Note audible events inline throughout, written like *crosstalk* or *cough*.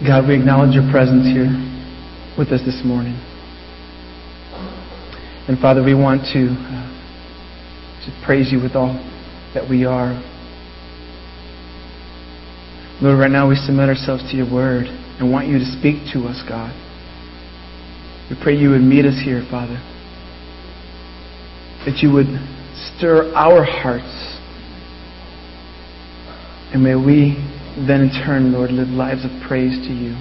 God, we acknowledge your presence here with us this morning. And Father, we want to uh, praise you with all that we are. Lord, right now we submit ourselves to your word and want you to speak to us, God. We pray you would meet us here, Father. That you would stir our hearts. And may we then in turn, Lord, live lives of praise to you.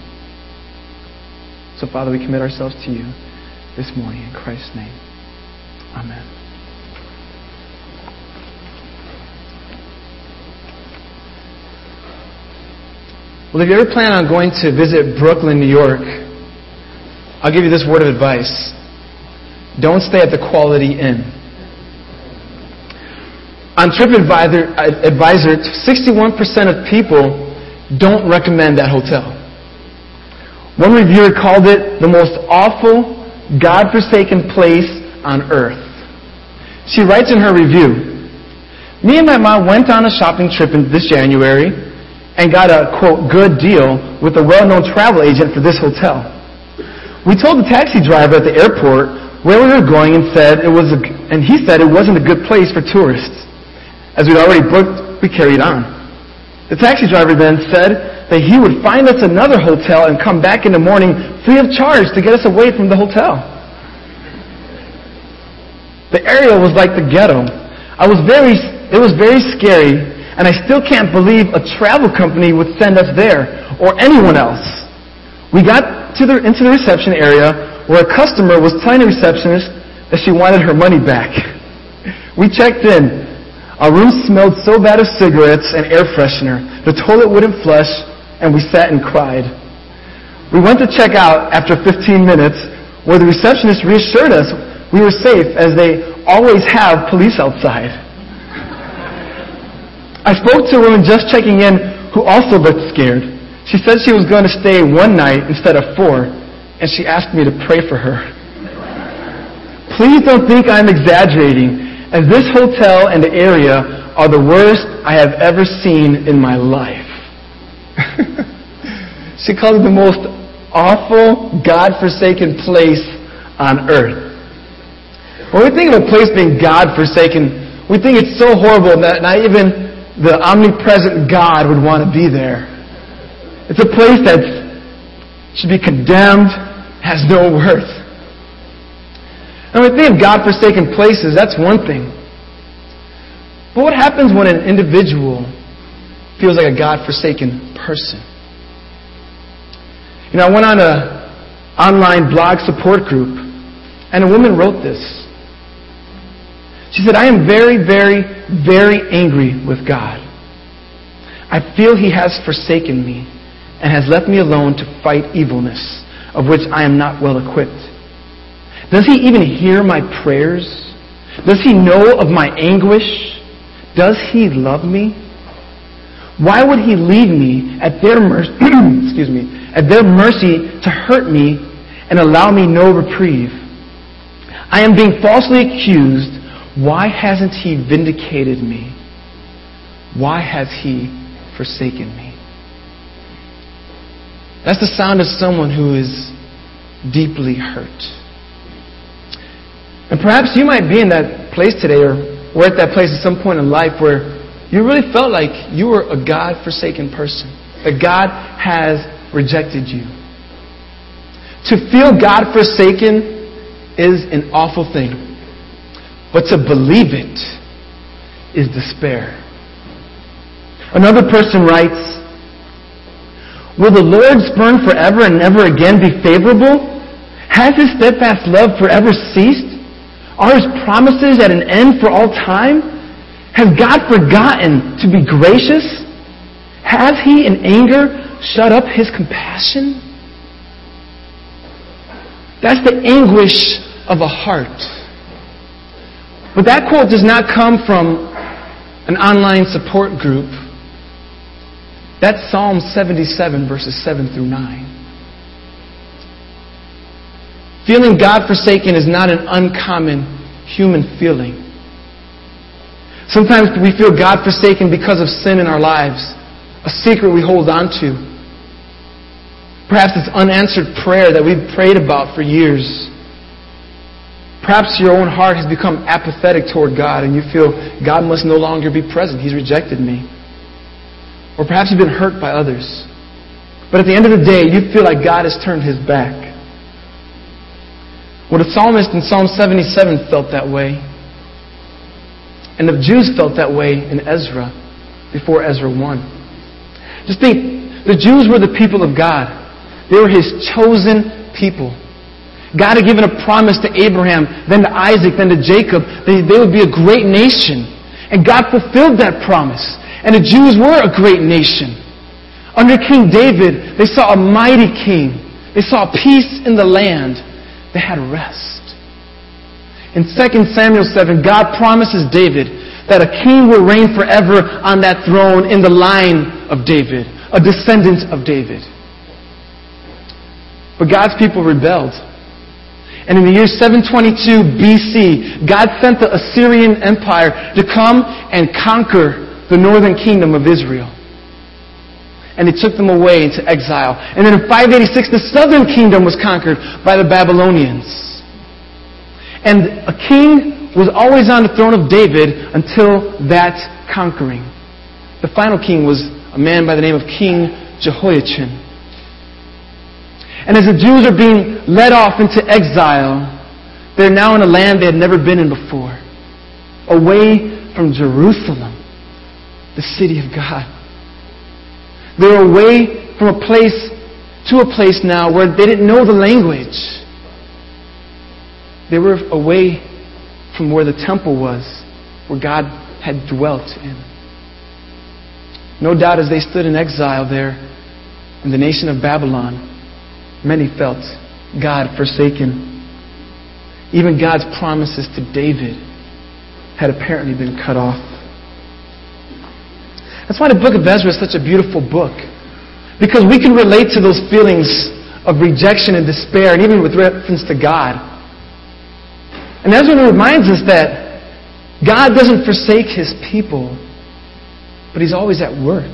So, Father, we commit ourselves to you this morning in Christ's name. Amen. Well, if you ever plan on going to visit Brooklyn, New York, I'll give you this word of advice. Don't stay at the Quality Inn. On TripAdvisor, advisor, 61% of people don't recommend that hotel. One reviewer called it the most awful, God-forsaken place on earth. She writes in her review, Me and my mom went on a shopping trip in this January and got a, quote, good deal with a well-known travel agent for this hotel. We told the taxi driver at the airport where we were going and said it was a, and he said it wasn't a good place for tourists. As we'd already booked, we carried on. The taxi driver then said that he would find us another hotel and come back in the morning free of charge to get us away from the hotel. The area was like the ghetto. I was very, it was very scary, and I still can't believe a travel company would send us there or anyone else. We got to the, into the reception area where a customer was telling the receptionist that she wanted her money back. *laughs* We checked in. Our room smelled so bad of cigarettes and air freshener. The toilet wouldn't flush, and we sat and cried. We went to check out after 15 minutes, where the receptionist reassured us we were safe, as they always have police outside. I spoke to a woman just checking in who also looked scared. She said she was going to stay one night instead of four, and she asked me to pray for her. Please don't think I'm exaggerating as this hotel and the area are the worst I have ever seen in my life. *laughs* she called it the most awful, God-forsaken place on earth. When we think of a place being God-forsaken, we think it's so horrible that not even the omnipresent God would want to be there. It's a place that should be condemned, has no worth. And when we think of God-forsaken places, that's one thing. But what happens when an individual feels like a God-forsaken person? You know, I went on an online blog support group, and a woman wrote this. She said, I am very, very, very angry with God. I feel He has forsaken me and has left me alone to fight evilness, of which I am not well equipped. Does he even hear my prayers? Does he know of my anguish? Does he love me? Why would he leave me at their mercy, *clears throat* excuse me, at their mercy to hurt me and allow me no reprieve? I am being falsely accused. Why hasn't he vindicated me? Why has he forsaken me? That's the sound of someone who is deeply hurt. And perhaps you might be in that place today or we're at that place at some point in life where you really felt like you were a God forsaken person, that God has rejected you. To feel God forsaken is an awful thing, but to believe it is despair. Another person writes, Will the Lord spurn forever and never again be favorable? Has his steadfast love forever ceased? Are his promises at an end for all time? Has God forgotten to be gracious? Has he in anger shut up his compassion? That's the anguish of a heart. But that quote does not come from an online support group. That's Psalm 77, verses 7 through 9. Feeling God forsaken is not an uncommon human feeling. Sometimes we feel God forsaken because of sin in our lives, a secret we hold on to. Perhaps it's unanswered prayer that we've prayed about for years. Perhaps your own heart has become apathetic toward God and you feel God must no longer be present. He's rejected me. Or perhaps you've been hurt by others. But at the end of the day, you feel like God has turned his back. Well, the psalmist in Psalm 77 felt that way. And the Jews felt that way in Ezra, before Ezra 1. Just think, the Jews were the people of God. They were his chosen people. God had given a promise to Abraham, then to Isaac, then to Jacob, that they would be a great nation. And God fulfilled that promise. And the Jews were a great nation. Under King David, they saw a mighty king. They saw peace in the land. They had rest. In 2 Samuel 7, God promises David that a king will reign forever on that throne in the line of David, a descendant of David. But God's people rebelled. And in the year 722 BC, God sent the Assyrian Empire to come and conquer the northern kingdom of Israel. And he took them away into exile. And then in 586, the southern kingdom was conquered by the Babylonians. And a king was always on the throne of David until that conquering. The final king was a man by the name of King Jehoiachin. And as the Jews are being led off into exile, they're now in a land they had never been in before, away from Jerusalem, the city of God. They're away from a place to a place now where they didn't know the language. They were away from where the temple was, where God had dwelt in. No doubt as they stood in exile there in the nation of Babylon, Many felt God forsaken. Even God's promises to David had apparently been cut off. That's why the book of Ezra is such a beautiful book. Because we can relate to those feelings of rejection and despair, and even with reference to God. And Ezra reminds us that God doesn't forsake his people, but he's always at work.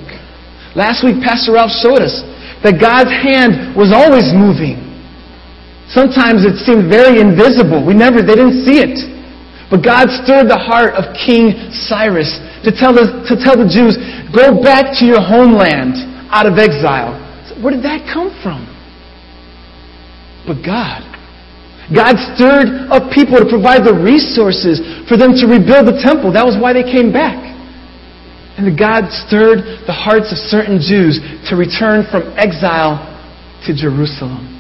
Last week, Pastor Ralph showed us that God's hand was always moving. Sometimes it seemed very invisible. We never, they didn't see it. But God stirred the heart of King Cyrus to tell the, to tell the Jews, go back to your homeland out of exile. Where did that come from? But God. God stirred up people to provide the resources for them to rebuild the temple. That was why they came back. And God stirred the hearts of certain Jews to return from exile to Jerusalem.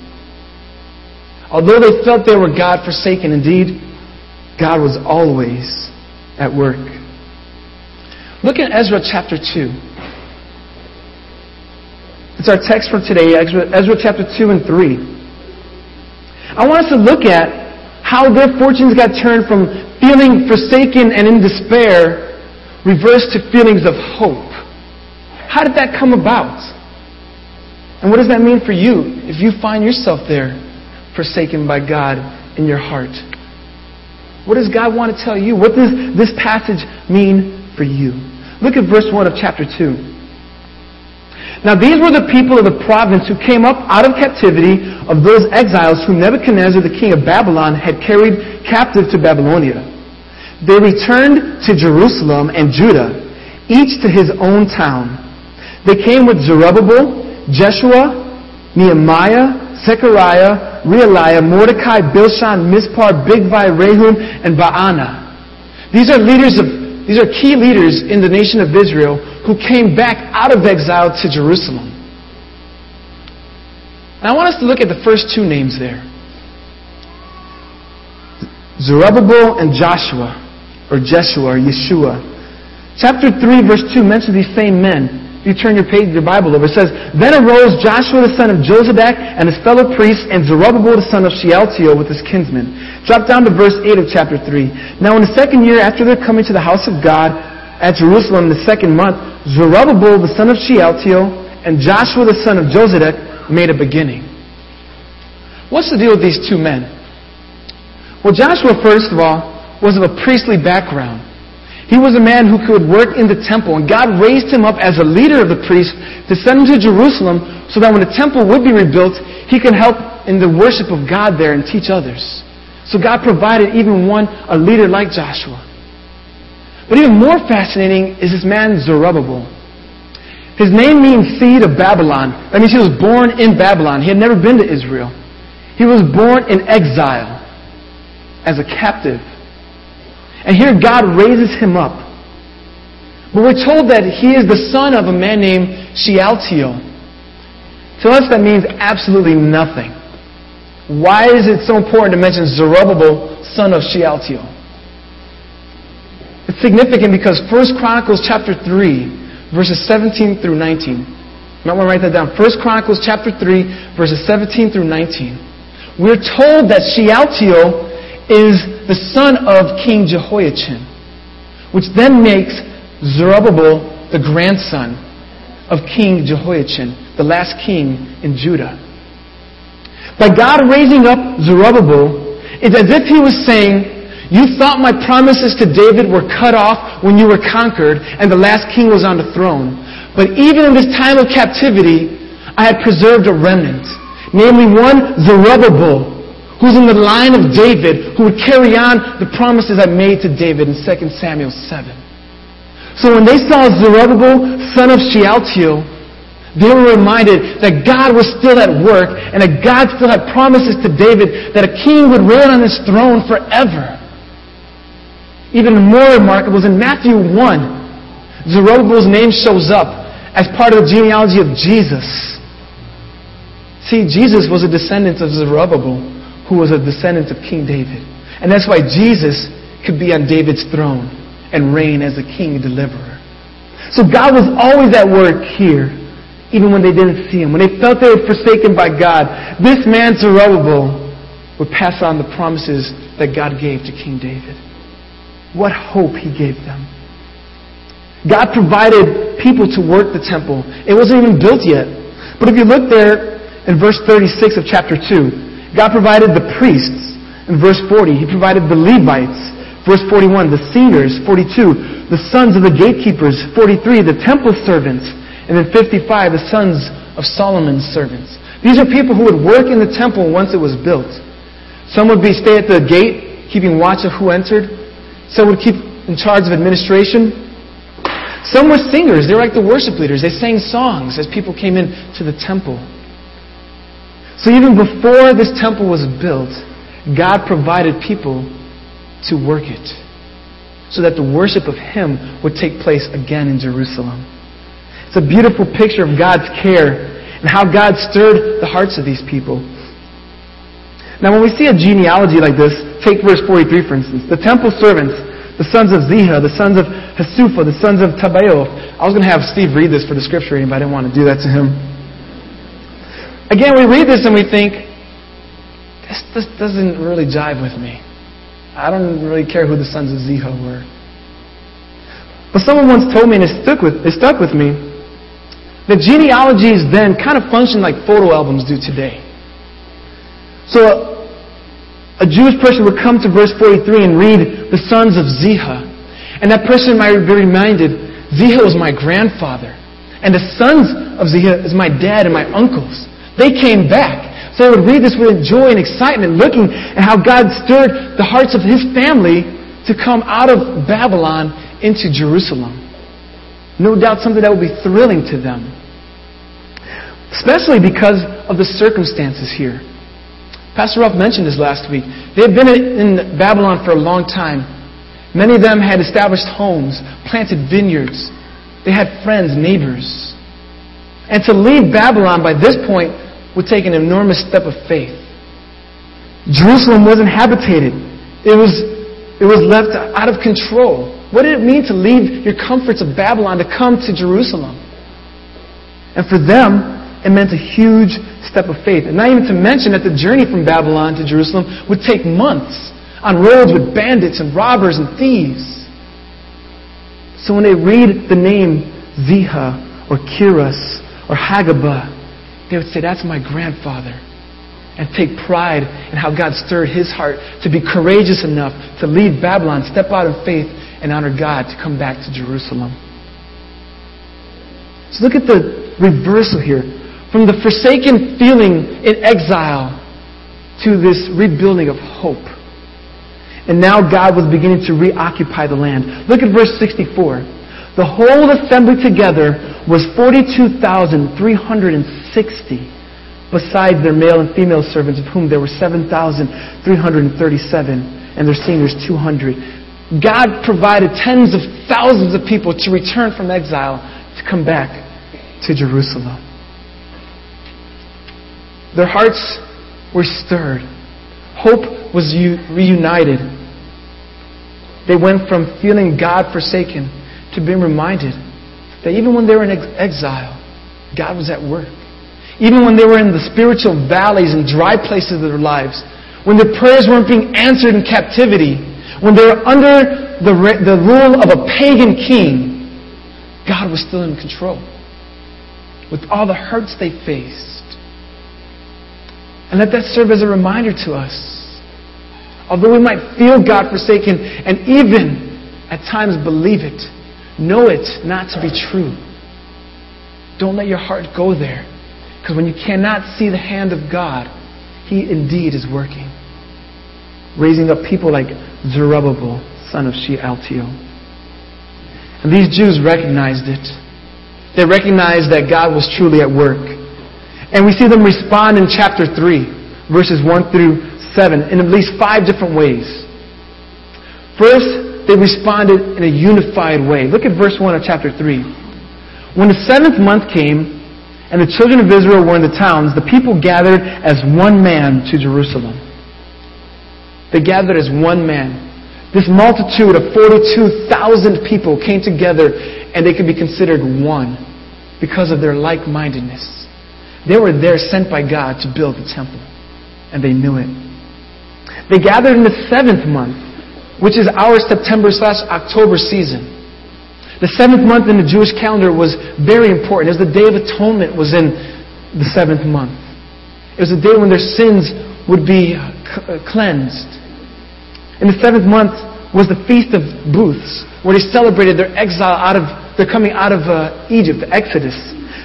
Although they felt they were God forsaken, indeed, God was always at work. Look at Ezra chapter 2. It's our text for today, Ezra, Ezra chapter 2 and 3. I want us to look at how their fortunes got turned from feeling forsaken and in despair reversed to feelings of hope. How did that come about? And what does that mean for you if you find yourself there, forsaken by God in your heart? What does God want to tell you? What does this passage mean for you? Look at verse 1 of chapter 2. Now these were the people of the province who came up out of captivity of those exiles whom Nebuchadnezzar the king of Babylon had carried captive to Babylonia. They returned to Jerusalem and Judah, each to his own town. They came with Zerubbabel, Jeshua, Nehemiah, Zechariah, Reelaiah, Mordecai, Bilshan, Mispar, Bigvai, Rehum, and Baanah. These are leaders of, these are key leaders in the nation of Israel who came back out of exile to Jerusalem. And I want us to look at the first two names there. Zerubbabel and Joshua or Jeshua or Yeshua. Chapter 3, verse 2 mentions these same men. You turn your page, your Bible over, it says, Then arose Joshua the son of Jozadak and his fellow priests and Zerubbabel the son of Shealtiel with his kinsmen. Drop down to verse 8 of chapter 3. Now in the second year after their coming to the house of God at Jerusalem in the second month, Zerubbabel the son of Shealtiel and Joshua the son of Jozadak made a beginning. What's the deal with these two men? Well, Joshua, first of all, was of a priestly background. He was a man who could work in the temple, and God raised him up as a leader of the priests to send him to Jerusalem so that when the temple would be rebuilt, he could help in the worship of God there and teach others. So God provided even one, a leader like Joshua. But even more fascinating is this man Zerubbabel. His name means seed of Babylon. That means he was born in Babylon. He had never been to Israel. He was born in exile as a captive. And here God raises him up. But we're told that he is the son of a man named Shealtiel. To us, that means absolutely nothing. Why is it so important to mention Zerubbabel, son of Shealtiel? It's significant because 1 Chronicles chapter 3, verses 17 through 19. You might want to write that down. 1 Chronicles chapter 3, verses 17 through 19. We're told that Shealtiel is the son of King Jehoiachin, which then makes Zerubbabel the grandson of King Jehoiachin, the last king in Judah. By God raising up Zerubbabel, it's as if he was saying, You thought my promises to David were cut off when you were conquered and the last king was on the throne. But even in this time of captivity, I had preserved a remnant, namely one Zerubbabel, who's in the line of David, who would carry on the promises I made to David in 2 Samuel 7. So when they saw Zerubbabel, son of Shealtiel, they were reminded that God was still at work and that God still had promises to David that a king would reign on his throne forever. Even more remarkable is in Matthew 1, Zerubbabel's name shows up as part of the genealogy of Jesus. See, Jesus was a descendant of Zerubbabel who was a descendant of King David. And that's why Jesus could be on David's throne and reign as a king deliverer. So God was always at work here, even when they didn't see him. When they felt they were forsaken by God, this man Zerubbabel would pass on the promises that God gave to King David. What hope he gave them. God provided people to work the temple. It wasn't even built yet. But if you look there in verse 36 of chapter 2, God provided the priests in verse 40. He provided the Levites, verse 41, the singers, 42, the sons of the gatekeepers, 43, the temple servants, and then 55, the sons of Solomon's servants. These are people who would work in the temple once it was built. Some would be stay at the gate, keeping watch of who entered. Some would keep in charge of administration. Some were singers. They were like the worship leaders. They sang songs as people came in to the temple. So even before this temple was built, God provided people to work it so that the worship of Him would take place again in Jerusalem. It's a beautiful picture of God's care and how God stirred the hearts of these people. Now, when we see a genealogy like this, take verse 43 for instance. The temple servants, the sons of Ziha, the sons of Hasupha, the sons of Tabbaoth. I was going to have Steve read this for the scripture reading, but I didn't want to do that to him. Again, we read this and we think, this, this doesn't really jive with me. I don't really care who the sons of Ziha were. But someone once told me, and it stuck with, it stuck with me, that genealogies then kind of function like photo albums do today. So a, a Jewish person would come to verse 43 and read the sons of Ziha. And that person might be reminded, Ziha was my grandfather. And the sons of Ziha is my dad and my uncles. They came back. So they would read this with joy and excitement, looking at how God stirred the hearts of his family to come out of Babylon into Jerusalem. No doubt something that would be thrilling to them. Especially because of the circumstances here. Pastor Ralph mentioned this last week. They had been in Babylon for a long time. Many of them had established homes, planted vineyards. They had friends, neighbors. And to leave Babylon by this point would take an enormous step of faith. Jerusalem wasn't habitated. It was, it was left out of control. What did it mean to leave your comforts of Babylon to come to Jerusalem? And for them, it meant a huge step of faith. And not even to mention that the journey from Babylon to Jerusalem would take months on roads with bandits and robbers and thieves. So when they read the name Ziha or Keros or Hagabah, they would say, That's my grandfather. And take pride in how God stirred his heart to be courageous enough to leave Babylon, step out in faith, and honor God to come back to Jerusalem. So look at the reversal here. From the forsaken feeling in exile to this rebuilding of hope. And now God was beginning to reoccupy the land. Look at verse 64. The whole assembly together was 42,360, besides their male and female servants, of whom there were 7,337, and their seniors 200. God provided tens of thousands of people to return from exile to come back to Jerusalem. Their hearts were stirred. Hope was reunited. They went from feeling God forsaken to be reminded that even when they were in exile, God was at work. Even when they were in the spiritual valleys and dry places of their lives, when their prayers weren't being answered in captivity, when they were under the, the rule of a pagan king, God was still in control. With all the hurts they faced. And let that serve as a reminder to us. Although we might feel God forsaken and even at times believe it, Know it not to be true. Don't let your heart go there. Because when you cannot see the hand of God, He indeed is working. Raising up people like Zerubbabel, son of Shealtiel. And these Jews recognized it. They recognized that God was truly at work. And we see them respond in chapter 3, verses 1 through 7, in at least five different ways. First, they responded in a unified way. Look at verse 1 of chapter 3. When the seventh month came, and the children of Israel were in the towns, the people gathered as one man to Jerusalem. They gathered as one man. This multitude of 42,000 people came together and they could be considered one because of their like mindedness. They were there sent by God to build the temple, and they knew it. They gathered in the seventh month which is our September slash October season. The seventh month in the Jewish calendar was very important, as the Day of Atonement was in the seventh month. It was a day when their sins would be cleansed. In the seventh month was the Feast of Booths, where they celebrated their exile out of, their coming out of uh, Egypt, the Exodus.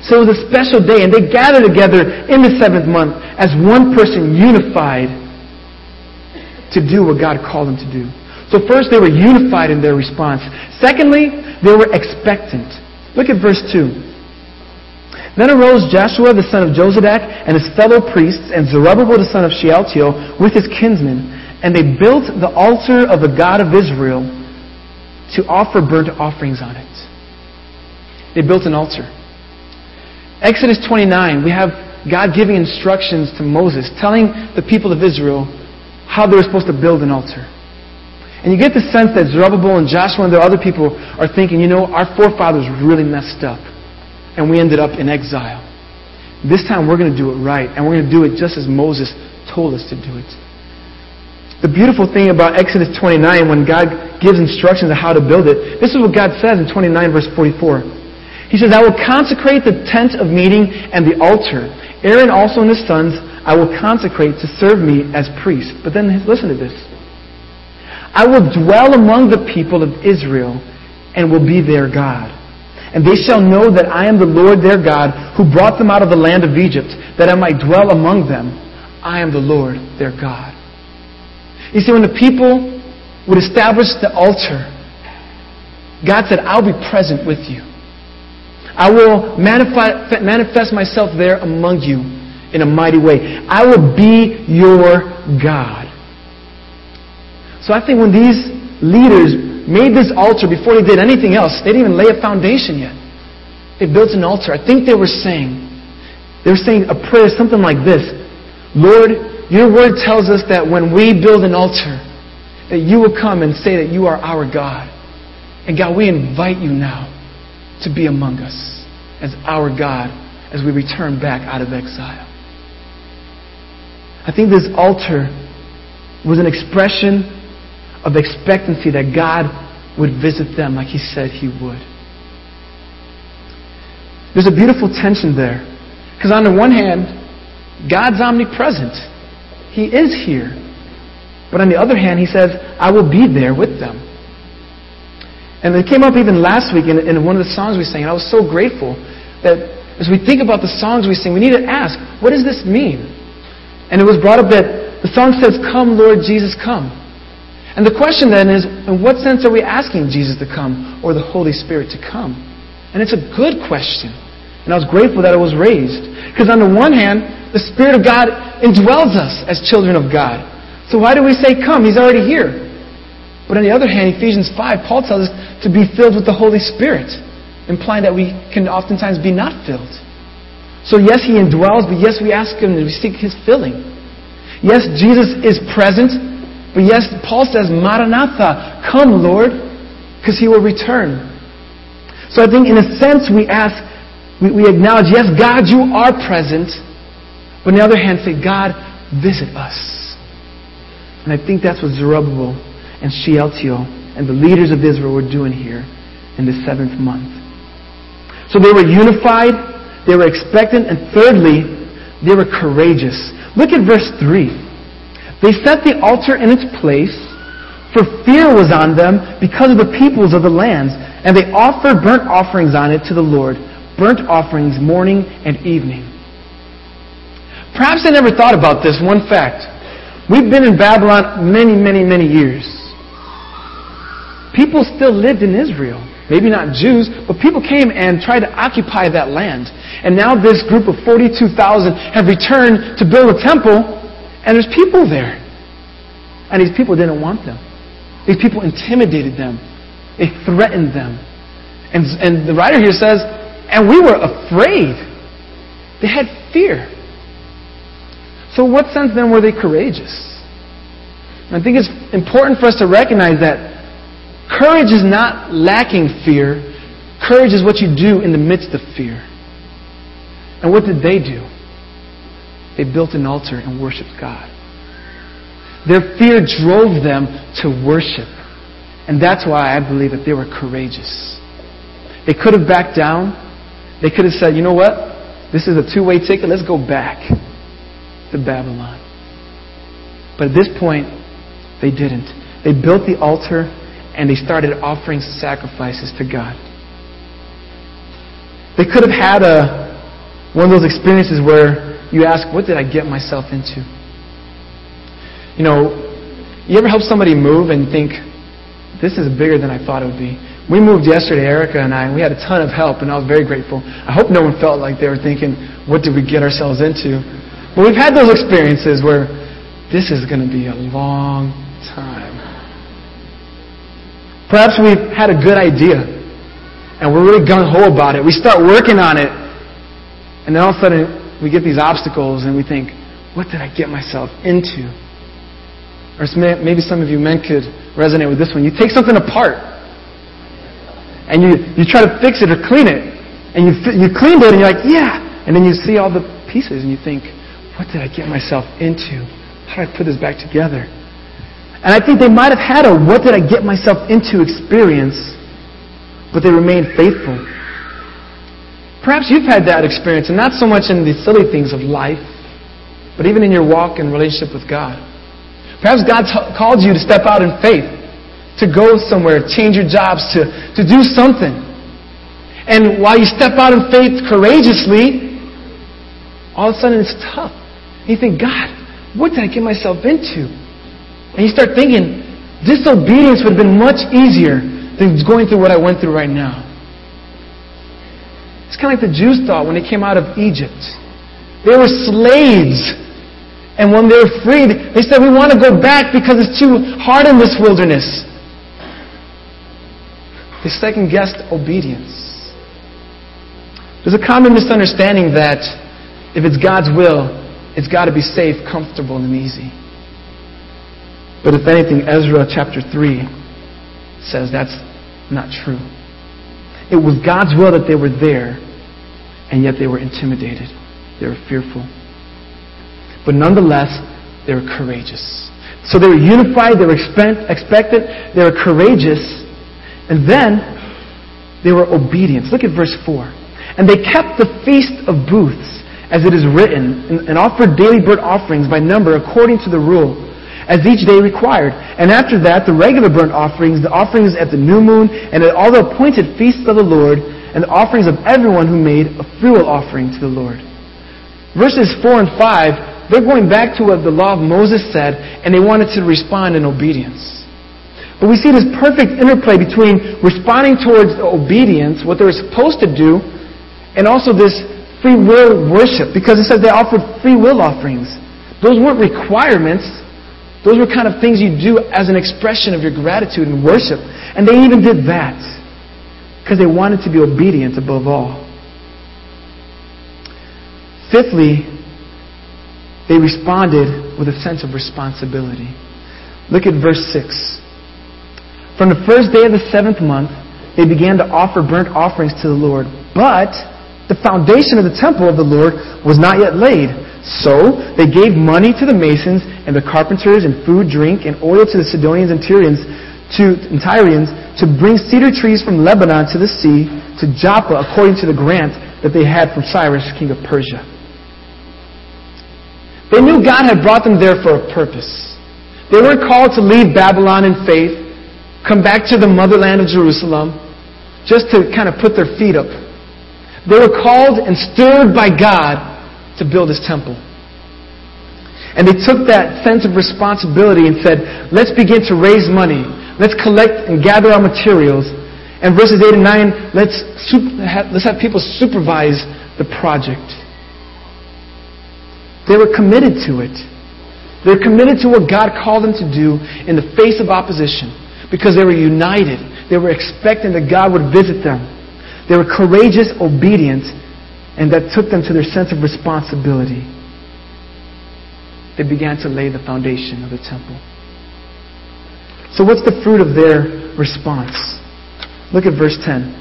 So it was a special day, and they gathered together in the seventh month as one person unified to do what God called them to do. So first, they were unified in their response. Secondly, they were expectant. Look at verse 2. Then arose Joshua the son of Jozadak and his fellow priests and Zerubbabel the son of Shealtiel with his kinsmen, and they built the altar of the God of Israel to offer burnt offerings on it. They built an altar. Exodus 29, we have God giving instructions to Moses, telling the people of Israel how they were supposed to build an altar. And you get the sense that Zerubbabel and Joshua and the other people are thinking, you know, our forefathers really messed up. And we ended up in exile. This time we're going to do it right. And we're going to do it just as Moses told us to do it. The beautiful thing about Exodus 29, when God gives instructions on how to build it, this is what God says in 29 verse 44. He says, I will consecrate the tent of meeting and the altar. Aaron also and his sons I will consecrate to serve me as priests. But then listen to this. I will dwell among the people of Israel and will be their God. And they shall know that I am the Lord their God who brought them out of the land of Egypt, that I might dwell among them. I am the Lord their God. You see, when the people would establish the altar, God said, I'll be present with you. I will manifest myself there among you in a mighty way. I will be your God. So I think when these leaders made this altar before they did anything else, they didn't even lay a foundation yet. They built an altar. I think they were saying, they were saying a prayer, something like this Lord, your word tells us that when we build an altar, that you will come and say that you are our God. And God, we invite you now to be among us as our God as we return back out of exile. I think this altar was an expression of expectancy that God would visit them like He said He would. There's a beautiful tension there. Because on the one hand, God's omnipresent. He is here. But on the other hand, He says, I will be there with them. And it came up even last week in, in one of the songs we sang, and I was so grateful that as we think about the songs we sing, we need to ask, what does this mean? And it was brought up that the song says, Come, Lord Jesus, come. And the question then is, in what sense are we asking Jesus to come or the Holy Spirit to come? And it's a good question. And I was grateful that it was raised. Because on the one hand, the Spirit of God indwells us as children of God. So why do we say come? He's already here. But on the other hand, Ephesians 5, Paul tells us to be filled with the Holy Spirit, implying that we can oftentimes be not filled. So yes, He indwells, but yes, we ask Him and we seek His filling. Yes, Jesus is present, but yes, Paul says, Maranatha, come, Lord, because He will return. So I think in a sense we ask, we, we acknowledge, yes, God, you are present, but on the other hand, say, God, visit us. And I think that's what Zerubbabel and Shealtiel and the leaders of Israel were doing here in the seventh month. So they were unified, they were expectant, and thirdly, they were courageous. Look at verse 3. They set the altar in its place, for fear was on them because of the peoples of the lands, and they offered burnt offerings on it to the Lord, burnt offerings morning and evening. Perhaps they never thought about this one fact. We've been in Babylon many, many, many years people still lived in Israel. Maybe not Jews, but people came and tried to occupy that land. And now this group of 42,000 have returned to build a temple, and there's people there. And these people didn't want them. These people intimidated them. They threatened them. And, and the writer here says, and we were afraid. They had fear. So, what sense then were they courageous? I think it's important for us to recognize that Courage is not lacking fear. Courage is what you do in the midst of fear. And what did they do? They built an altar and worshiped God. Their fear drove them to worship. And that's why I believe that they were courageous. They could have backed down. They could have said, you know what? This is a two way ticket. Let's go back to Babylon. But at this point, they didn't. They built the altar and they started offering sacrifices to God. They could have had a, one of those experiences where you ask, What did I get myself into? You know, you ever help somebody move and think, This is bigger than I thought it would be? We moved yesterday, Erica and I, and we had a ton of help, and I was very grateful. I hope no one felt like they were thinking, What did we get ourselves into? But we've had those experiences where this is going to be a long time. Perhaps we've had a good idea and we're really gung ho about it. We start working on it, and then all of a sudden we get these obstacles and we think, what did I get myself into? Or maybe some of you men could resonate with this one. You take something apart and you, you try to fix it or clean it, and you, you cleaned it and you're like, yeah. And then you see all the pieces and you think, what did I get myself into? How did I put this back together? And I think they might have had a what did I get myself into experience, but they remained faithful. Perhaps you've had that experience, and not so much in the silly things of life, but even in your walk and relationship with God. Perhaps God t- called you to step out in faith, to go somewhere, change your jobs, to, to do something. And while you step out in faith courageously, all of a sudden it's tough. And you think, God, what did I get myself into? And you start thinking, disobedience would have been much easier than going through what I went through right now. It's kind of like the Jews thought when they came out of Egypt. They were slaves. And when they were freed, they said, We want to go back because it's too hard in this wilderness. They second guessed obedience. There's a common misunderstanding that if it's God's will, it's got to be safe, comfortable, and easy. But if anything, Ezra chapter 3 says that's not true. It was God's will that they were there, and yet they were intimidated. They were fearful. But nonetheless, they were courageous. So they were unified, they were expectant, they were courageous, and then they were obedient. Look at verse 4. And they kept the feast of booths, as it is written, and offered daily burnt offerings by number according to the rule as each day required. And after that, the regular burnt offerings, the offerings at the new moon, and at all the appointed feasts of the Lord, and the offerings of everyone who made a free offering to the Lord. Verses 4 and 5, they're going back to what the law of Moses said, and they wanted to respond in obedience. But we see this perfect interplay between responding towards obedience, what they were supposed to do, and also this free will worship, because it says they offered free will offerings. Those weren't requirements. Those were kind of things you do as an expression of your gratitude and worship. And they even did that because they wanted to be obedient above all. Fifthly, they responded with a sense of responsibility. Look at verse 6. From the first day of the seventh month, they began to offer burnt offerings to the Lord. But the foundation of the temple of the Lord was not yet laid. So they gave money to the masons and the carpenters and food, drink, and oil to the Sidonians and Tyrians to, and Tyrians to bring cedar trees from Lebanon to the sea to Joppa according to the grant that they had from Cyrus, king of Persia. They knew God had brought them there for a purpose. They weren't called to leave Babylon in faith come back to the motherland of Jerusalem just to kind of put their feet up. They were called and stirred by God to build his temple. And they took that sense of responsibility and said, let's begin to raise money. Let's collect and gather our materials. And verses 8 and 9, let's, let's have people supervise the project. They were committed to it. They're committed to what God called them to do in the face of opposition because they were united. They were expecting that God would visit them. They were courageous, obedient, and that took them to their sense of responsibility. They began to lay the foundation of the temple. So, what's the fruit of their response? Look at verse 10.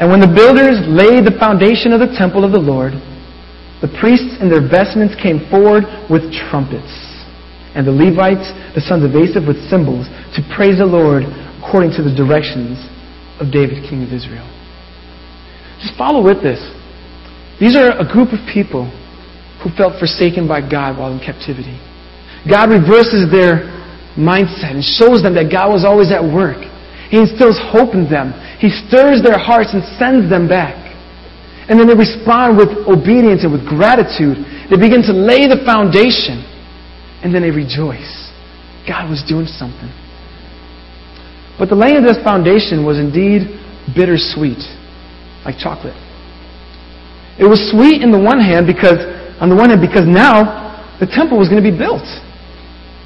And when the builders laid the foundation of the temple of the Lord, the priests in their vestments came forward with trumpets and the Levites, the sons of Asaph, with cymbals, to praise the Lord according to the directions of David, king of Israel. Just follow with this. These are a group of people who felt forsaken by God while in captivity. God reverses their mindset and shows them that God was always at work. He instills hope in them. He stirs their hearts and sends them back. And then they respond with obedience and with gratitude. They begin to lay the foundation and then they rejoice. God was doing something. But the laying of this foundation was indeed bittersweet, like chocolate. It was sweet in the one hand because, on the one hand, because now the temple was going to be built.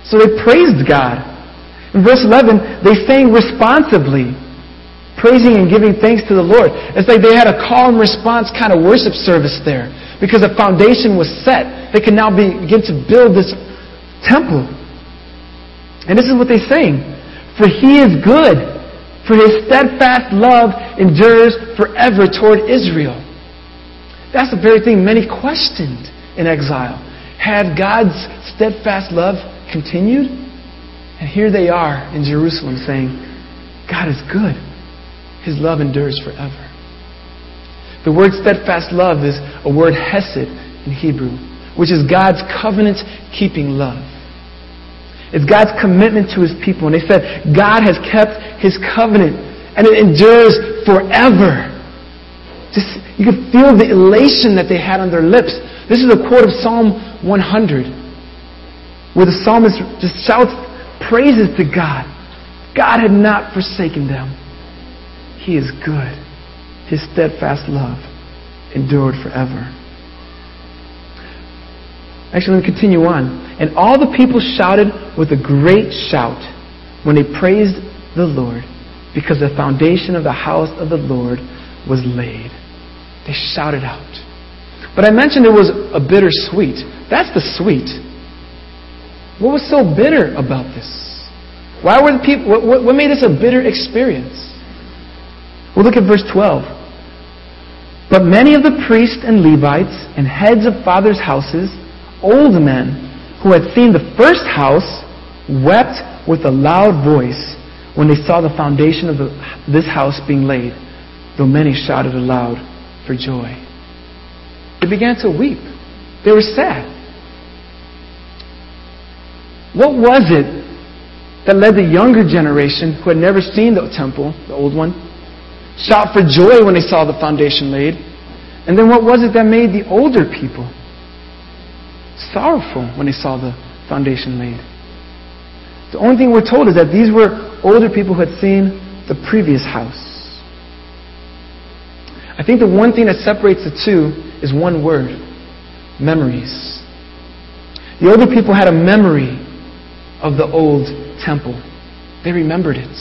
So they praised God. In verse 11, they sang responsively, praising and giving thanks to the Lord. It's like they had a call and response kind of worship service there because the foundation was set. They can now begin to build this temple. And this is what they sing. For he is good, for his steadfast love endures forever toward Israel. That's the very thing many questioned in exile. Had God's steadfast love continued? And here they are in Jerusalem saying, God is good. His love endures forever. The word steadfast love is a word hesed in Hebrew, which is God's covenant keeping love. It's God's commitment to His people. And they said, God has kept His covenant and it endures forever. Just, you could feel the elation that they had on their lips. This is a quote of Psalm 100 where the psalmist just shouts praises to God. God had not forsaken them. He is good. His steadfast love endured forever. Actually, let me continue on. And all the people shouted with a great shout when they praised the Lord because the foundation of the house of the Lord was laid. They shouted out. But I mentioned it was a bittersweet. That's the sweet. What was so bitter about this? Why were the people, what, what made this a bitter experience? Well, look at verse 12. But many of the priests and Levites and heads of fathers' houses, old men, who had seen the first house wept with a loud voice when they saw the foundation of the, this house being laid, though many shouted aloud for joy. They began to weep. They were sad. What was it that led the younger generation, who had never seen the temple, the old one, shout for joy when they saw the foundation laid? And then what was it that made the older people sorrowful when they saw the foundation laid? The only thing we're told is that these were older people who had seen the previous house. I think the one thing that separates the two is one word memories. The older people had a memory of the old temple, they remembered it.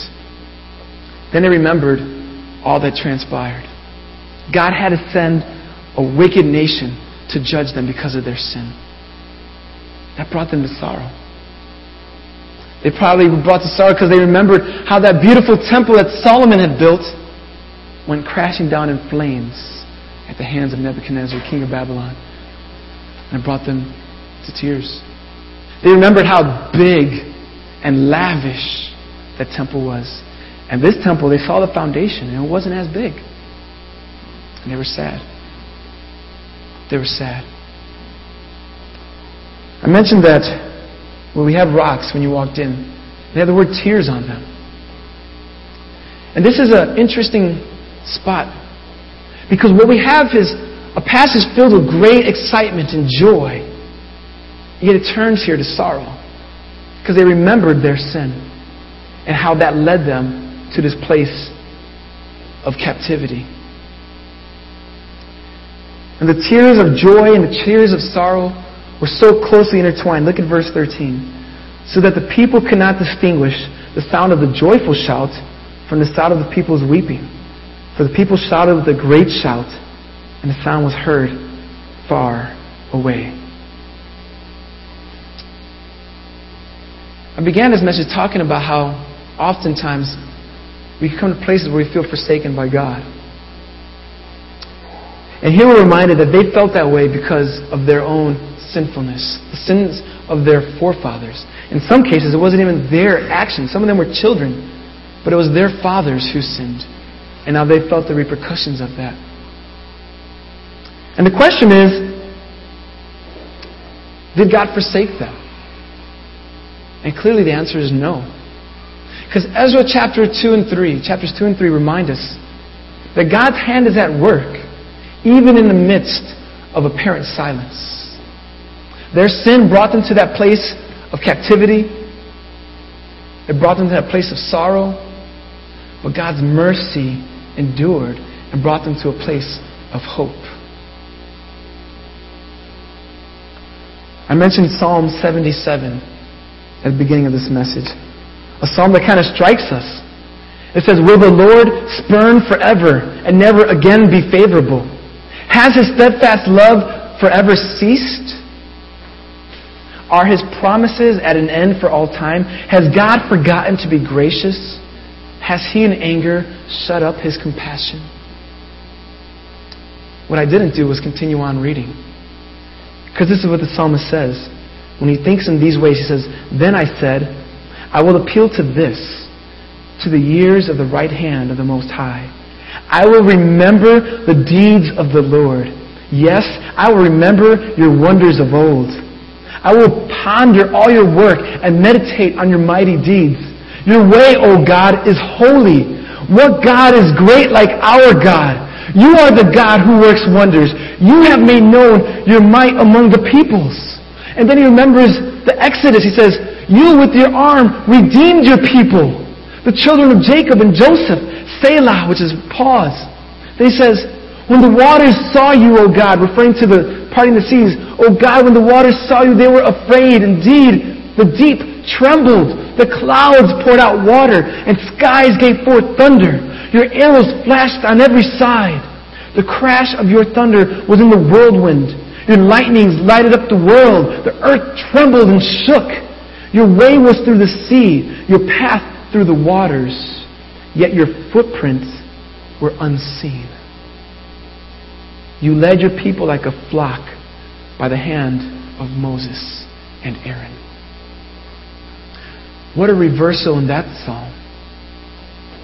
Then they remembered all that transpired. God had to send a wicked nation to judge them because of their sin. That brought them to sorrow. They probably were brought to sorrow because they remembered how that beautiful temple that Solomon had built went crashing down in flames at the hands of Nebuchadnezzar, king of Babylon. And it brought them to tears. They remembered how big and lavish that temple was. And this temple, they saw the foundation, and it wasn't as big. And they were sad. They were sad. I mentioned that when we have rocks when you walked in, they have the word tears on them. And this is an interesting spot. Because what we have is a passage filled with great excitement and joy. Yet it turns here to sorrow. Because they remembered their sin and how that led them to this place of captivity. And the tears of joy and the tears of sorrow were so closely intertwined. Look at verse 13. So that the people could not distinguish the sound of the joyful shout from the sound of the people's weeping. For the people shouted with a great shout, and the sound was heard far away. I began this message talking about how oftentimes we come to places where we feel forsaken by God. And here we're reminded that they felt that way because of their own sinfulness, the sins of their forefathers. In some cases, it wasn't even their actions. Some of them were children, but it was their fathers who sinned. And now they felt the repercussions of that. And the question is did God forsake them? And clearly the answer is no. Because Ezra chapter 2 and 3, chapters 2 and 3 remind us that God's hand is at work, even in the midst of apparent silence. Their sin brought them to that place of captivity, it brought them to that place of sorrow, but God's mercy endured and brought them to a place of hope. I mentioned Psalm 77 at the beginning of this message. A psalm that kind of strikes us. It says, Will the Lord spurn forever and never again be favorable? Has his steadfast love forever ceased? Are his promises at an end for all time? Has God forgotten to be gracious? Has he in anger shut up his compassion? What I didn't do was continue on reading. Because this is what the psalmist says. When he thinks in these ways, he says, Then I said, I will appeal to this, to the years of the right hand of the Most High. I will remember the deeds of the Lord. Yes, I will remember your wonders of old. I will ponder all your work and meditate on your mighty deeds. Your way, O God, is holy. What God is great like our God? You are the God who works wonders. You have made known your might among the peoples. And then he remembers the Exodus. He says, You with your arm redeemed your people, the children of Jacob and Joseph. Selah, which is pause. Then he says, When the waters saw you, O God, referring to the parting the seas, O God, when the waters saw you, they were afraid. Indeed, the deep trembled. The clouds poured out water, and skies gave forth thunder. Your arrows flashed on every side. The crash of your thunder was in the whirlwind. Your lightnings lighted up the world. The earth trembled and shook. Your way was through the sea, your path through the waters, yet your footprints were unseen. You led your people like a flock by the hand of Moses and Aaron. What a reversal in that psalm.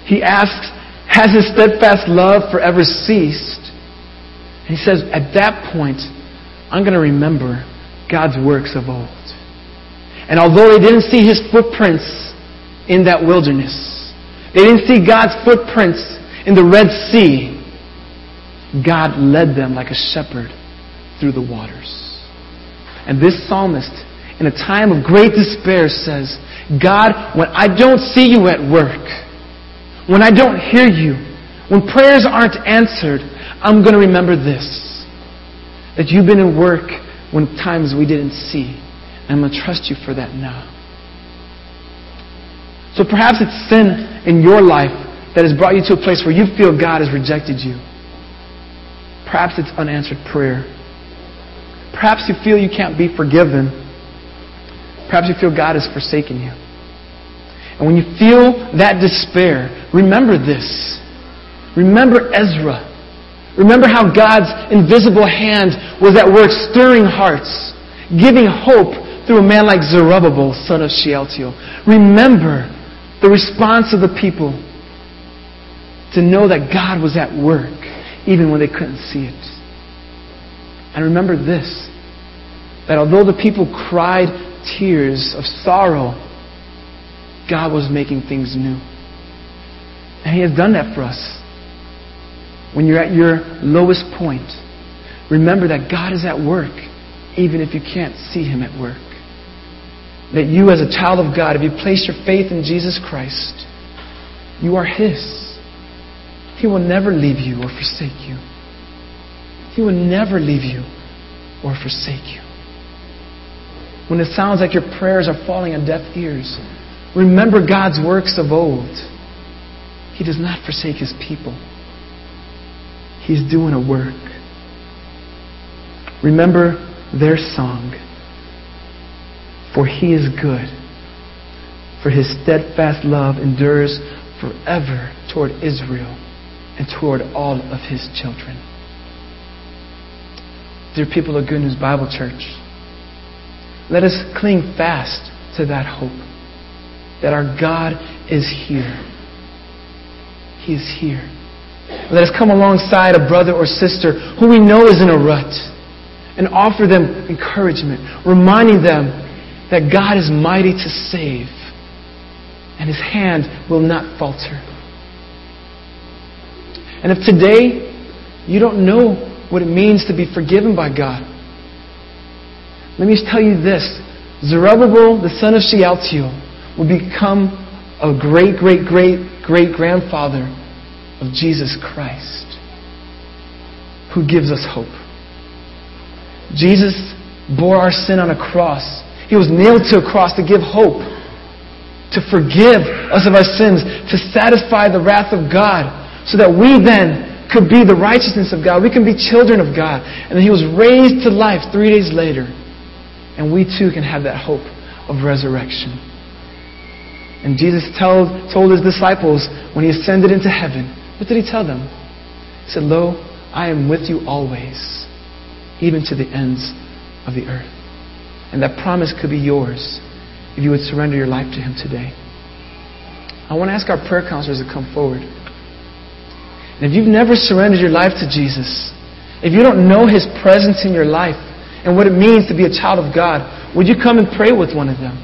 He asks, Has his steadfast love forever ceased? And he says, At that point, I'm going to remember God's works of old. And although they didn't see his footprints in that wilderness, they didn't see God's footprints in the Red Sea, God led them like a shepherd through the waters. And this psalmist, in a time of great despair, says, God, when I don't see you at work, when I don't hear you, when prayers aren't answered, I'm going to remember this. That you've been in work when times we didn't see. I'm going to trust you for that now. So perhaps it's sin in your life that has brought you to a place where you feel God has rejected you. Perhaps it's unanswered prayer. Perhaps you feel you can't be forgiven. Perhaps you feel God has forsaken you. And when you feel that despair, remember this. Remember Ezra. Remember how God's invisible hand was at work stirring hearts, giving hope through a man like Zerubbabel, son of Shealtiel. Remember the response of the people to know that God was at work even when they couldn't see it. And remember this that although the people cried tears of sorrow, God was making things new. And He has done that for us. When you're at your lowest point, remember that God is at work even if you can't see Him at work that you, as a child of God, if you place your faith in Jesus Christ, you are His. He will never leave you or forsake you. He will never leave you or forsake you. When it sounds like your prayers are falling on deaf ears, remember God's works of old. He does not forsake His people. He's doing a work. Remember their song. For he is good. For his steadfast love endures forever toward Israel and toward all of his children. Dear people of Good News Bible Church, let us cling fast to that hope that our God is here. He is here. Let us come alongside a brother or sister who we know is in a rut and offer them encouragement, reminding them that God is mighty to save, and his hand will not falter. And if today you don't know what it means to be forgiven by God, let me tell you this. Zerubbabel, the son of Shealtiel, will become a great, great, great, great grandfather of Jesus Christ, who gives us hope. Jesus bore our sin on a cross. He was nailed to a cross to give hope, to forgive us of our sins, to satisfy the wrath of God, so that we then could be the righteousness of God. We can be children of God. And then He was raised to life three days later. And we too can have that hope of resurrection. And Jesus told, told His disciples when He ascended into heaven, what did He tell them? He said, Lo, I am with you always, even to the ends of the earth. And that promise could be yours if you would surrender your life to Him today. I want to ask our prayer counselors to come forward. And if you've never surrendered your life to Jesus, if you don't know His presence in your life and what it means to be a child of God, would you come and pray with one of them?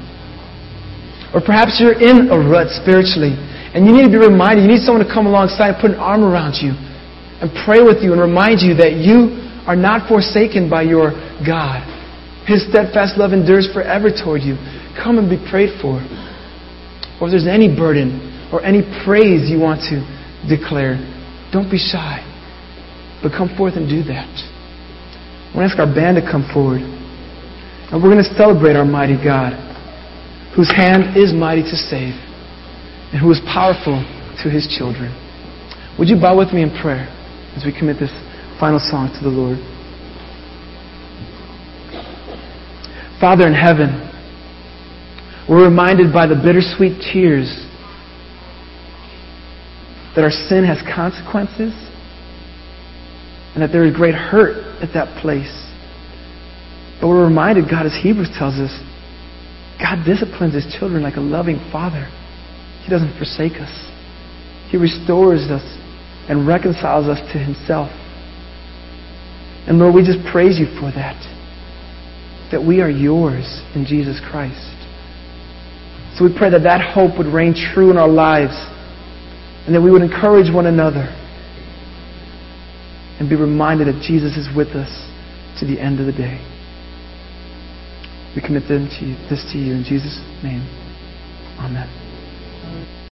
Or perhaps you're in a rut spiritually and you need to be reminded, you need someone to come alongside and put an arm around you and pray with you and remind you that you are not forsaken by your God. His steadfast love endures forever toward you. Come and be prayed for. Or if there's any burden or any praise you want to declare, don't be shy. But come forth and do that. I want to ask our band to come forward. And we're going to celebrate our mighty God, whose hand is mighty to save, and who is powerful to his children. Would you bow with me in prayer as we commit this final song to the Lord? Father in heaven, we're reminded by the bittersweet tears that our sin has consequences and that there is great hurt at that place. But we're reminded, God, as Hebrews tells us, God disciplines his children like a loving father. He doesn't forsake us. He restores us and reconciles us to himself. And Lord, we just praise you for that that we are yours in Jesus Christ. So we pray that that hope would reign true in our lives and that we would encourage one another and be reminded that Jesus is with us to the end of the day. We commit them to you, this to you in Jesus' name. Amen.